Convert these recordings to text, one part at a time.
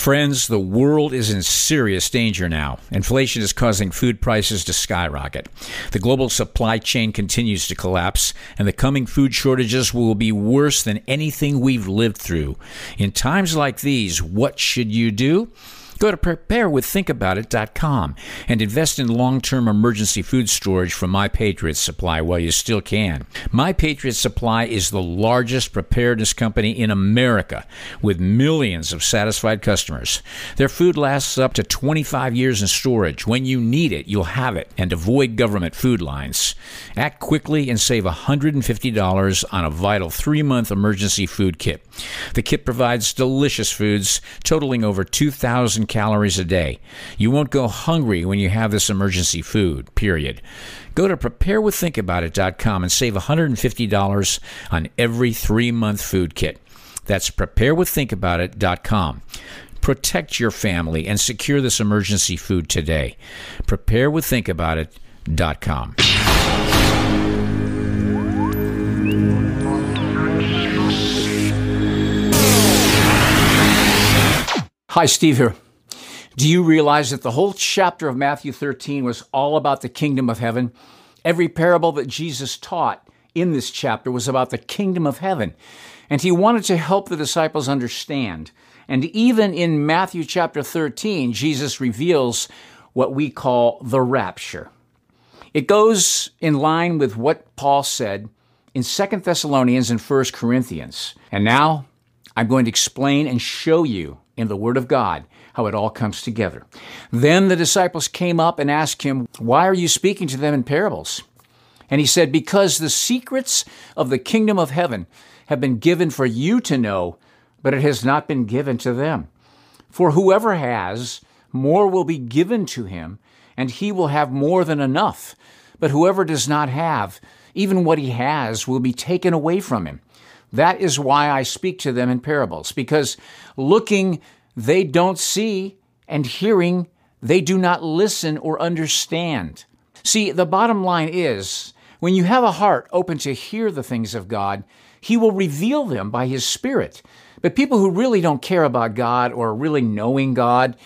Friends, the world is in serious danger now. Inflation is causing food prices to skyrocket. The global supply chain continues to collapse, and the coming food shortages will be worse than anything we've lived through. In times like these, what should you do? Go to preparewiththinkaboutit.com and invest in long-term emergency food storage from My Patriot Supply while you still can. My Patriot Supply is the largest preparedness company in America with millions of satisfied customers. Their food lasts up to 25 years in storage. When you need it, you'll have it and avoid government food lines. Act quickly and save $150 on a vital 3-month emergency food kit. The kit provides delicious foods totaling over 2,000 calories a day. You won't go hungry when you have this emergency food, period. Go to preparewiththinkaboutit.com and save $150 on every three month food kit. That's preparewiththinkaboutit.com. Protect your family and secure this emergency food today. Preparewiththinkaboutit.com. Hi, Steve here. Do you realize that the whole chapter of Matthew 13 was all about the kingdom of heaven? Every parable that Jesus taught in this chapter was about the kingdom of heaven. And he wanted to help the disciples understand. And even in Matthew chapter 13, Jesus reveals what we call the rapture. It goes in line with what Paul said in 2 Thessalonians and 1 Corinthians. And now I'm going to explain and show you in the Word of God how it all comes together. Then the disciples came up and asked him, Why are you speaking to them in parables? And he said, Because the secrets of the kingdom of heaven have been given for you to know, but it has not been given to them. For whoever has, more will be given to him, and he will have more than enough. But whoever does not have, even what he has will be taken away from him. That is why I speak to them in parables, because looking they don't see, and hearing they do not listen or understand. See, the bottom line is when you have a heart open to hear the things of God, He will reveal them by His Spirit. But people who really don't care about God or really knowing God,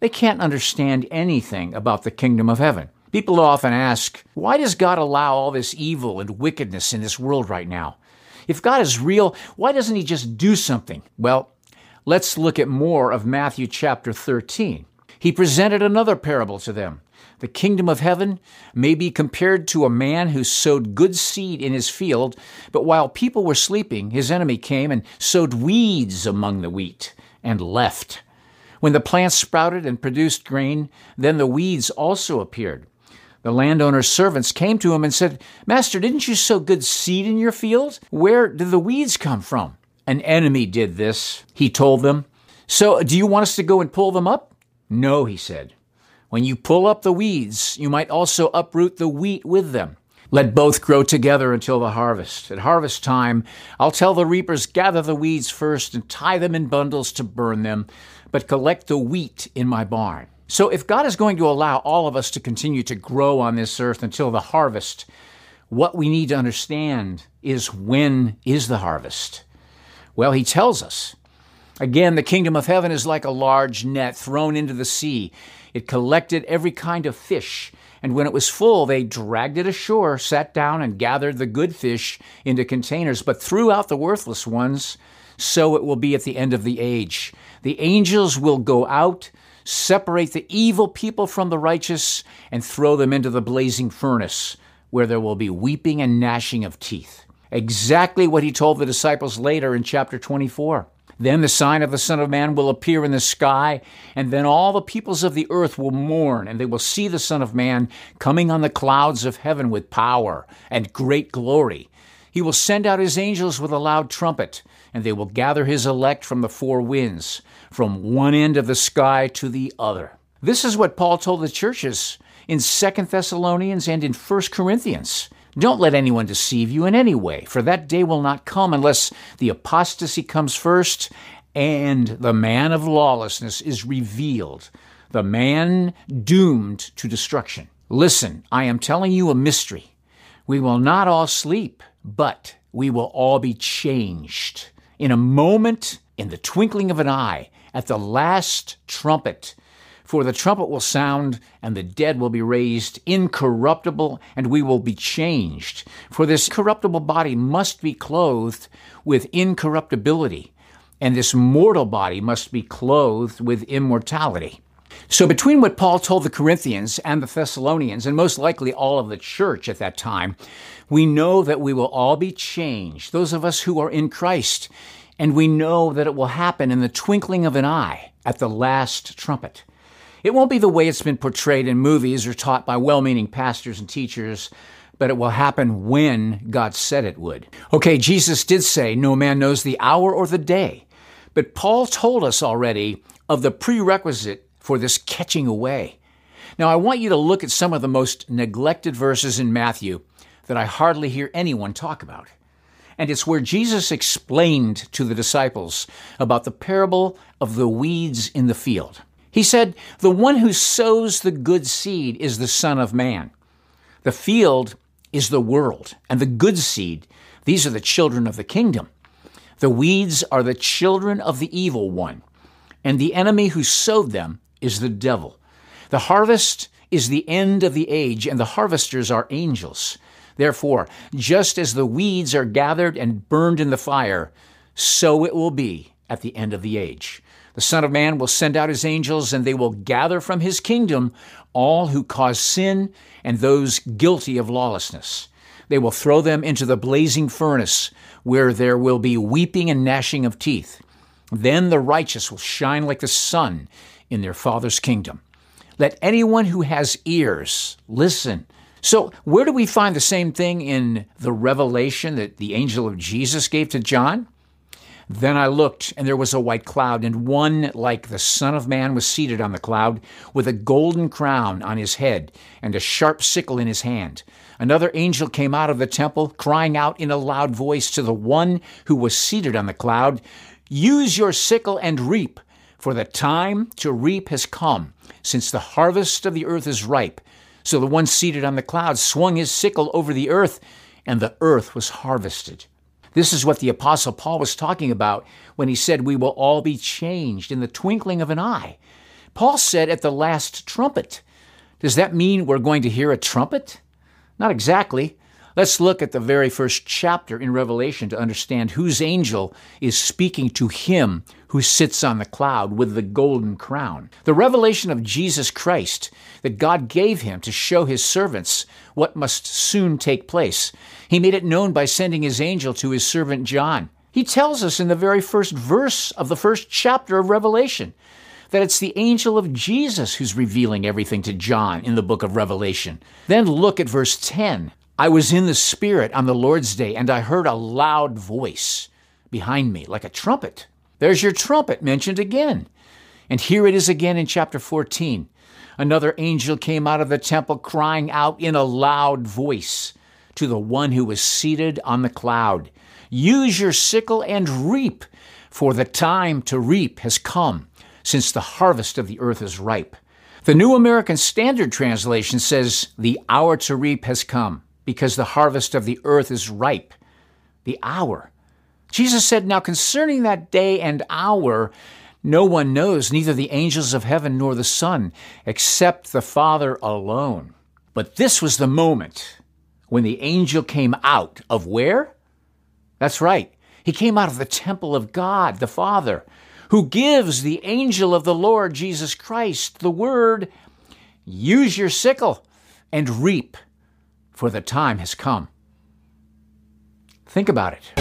they can't understand anything about the kingdom of heaven. People often ask, why does God allow all this evil and wickedness in this world right now? If God is real, why doesn't He just do something? Well, let's look at more of Matthew chapter 13. He presented another parable to them. The kingdom of heaven may be compared to a man who sowed good seed in his field, but while people were sleeping, his enemy came and sowed weeds among the wheat and left. When the plants sprouted and produced grain, then the weeds also appeared. The landowner's servants came to him and said, Master, didn't you sow good seed in your field? Where did the weeds come from? An enemy did this, he told them. So, do you want us to go and pull them up? No, he said. When you pull up the weeds, you might also uproot the wheat with them. Let both grow together until the harvest. At harvest time, I'll tell the reapers, gather the weeds first and tie them in bundles to burn them, but collect the wheat in my barn. So, if God is going to allow all of us to continue to grow on this earth until the harvest, what we need to understand is when is the harvest? Well, he tells us. Again, the kingdom of heaven is like a large net thrown into the sea. It collected every kind of fish, and when it was full, they dragged it ashore, sat down, and gathered the good fish into containers, but threw out the worthless ones. So it will be at the end of the age. The angels will go out separate the evil people from the righteous, and throw them into the blazing furnace, where there will be weeping and gnashing of teeth. Exactly what he told the disciples later in chapter 24. Then the sign of the Son of Man will appear in the sky, and then all the peoples of the earth will mourn, and they will see the Son of Man coming on the clouds of heaven with power and great glory. He will send out his angels with a loud trumpet, and they will gather his elect from the four winds from one end of the sky to the other. This is what Paul told the churches in 2 Thessalonians and in 1 Corinthians. Don't let anyone deceive you in any way, for that day will not come unless the apostasy comes first and the man of lawlessness is revealed, the man doomed to destruction. Listen, I am telling you a mystery. We will not all sleep, but we will all be changed. In a moment, in the twinkling of an eye, at the last trumpet. For the trumpet will sound, and the dead will be raised incorruptible, and we will be changed. For this corruptible body must be clothed with incorruptibility, and this mortal body must be clothed with immortality. So, between what Paul told the Corinthians and the Thessalonians, and most likely all of the church at that time, we know that we will all be changed, those of us who are in Christ, and we know that it will happen in the twinkling of an eye at the last trumpet. It won't be the way it's been portrayed in movies or taught by well meaning pastors and teachers, but it will happen when God said it would. Okay, Jesus did say, No man knows the hour or the day, but Paul told us already of the prerequisite for this catching away. Now, I want you to look at some of the most neglected verses in Matthew that I hardly hear anyone talk about. And it's where Jesus explained to the disciples about the parable of the weeds in the field. He said, The one who sows the good seed is the Son of Man. The field is the world, and the good seed, these are the children of the kingdom. The weeds are the children of the evil one, and the enemy who sowed them is the devil. The harvest is the end of the age, and the harvesters are angels. Therefore, just as the weeds are gathered and burned in the fire, so it will be at the end of the age. The Son of Man will send out his angels, and they will gather from his kingdom all who cause sin and those guilty of lawlessness. They will throw them into the blazing furnace, where there will be weeping and gnashing of teeth. Then the righteous will shine like the sun in their Father's kingdom. Let anyone who has ears listen. So, where do we find the same thing in the revelation that the angel of Jesus gave to John? Then I looked, and there was a white cloud, and one like the Son of Man was seated on the cloud, with a golden crown on his head, and a sharp sickle in his hand. Another angel came out of the temple, crying out in a loud voice to the one who was seated on the cloud Use your sickle and reap, for the time to reap has come, since the harvest of the earth is ripe. So the one seated on the cloud swung his sickle over the earth, and the earth was harvested. This is what the Apostle Paul was talking about when he said, We will all be changed in the twinkling of an eye. Paul said, At the last trumpet. Does that mean we're going to hear a trumpet? Not exactly. Let's look at the very first chapter in Revelation to understand whose angel is speaking to him who sits on the cloud with the golden crown. The revelation of Jesus Christ that God gave him to show his servants what must soon take place. He made it known by sending his angel to his servant John. He tells us in the very first verse of the first chapter of Revelation that it's the angel of Jesus who's revealing everything to John in the book of Revelation. Then look at verse 10. I was in the Spirit on the Lord's day, and I heard a loud voice behind me, like a trumpet. There's your trumpet mentioned again. And here it is again in chapter 14. Another angel came out of the temple crying out in a loud voice to the one who was seated on the cloud Use your sickle and reap, for the time to reap has come, since the harvest of the earth is ripe. The New American Standard Translation says, The hour to reap has come because the harvest of the earth is ripe. The hour. Jesus said, Now concerning that day and hour, no one knows, neither the angels of heaven nor the Son, except the Father alone. But this was the moment when the angel came out of where? That's right. He came out of the temple of God, the Father, who gives the angel of the Lord Jesus Christ the word use your sickle and reap for the time has come. Think about it.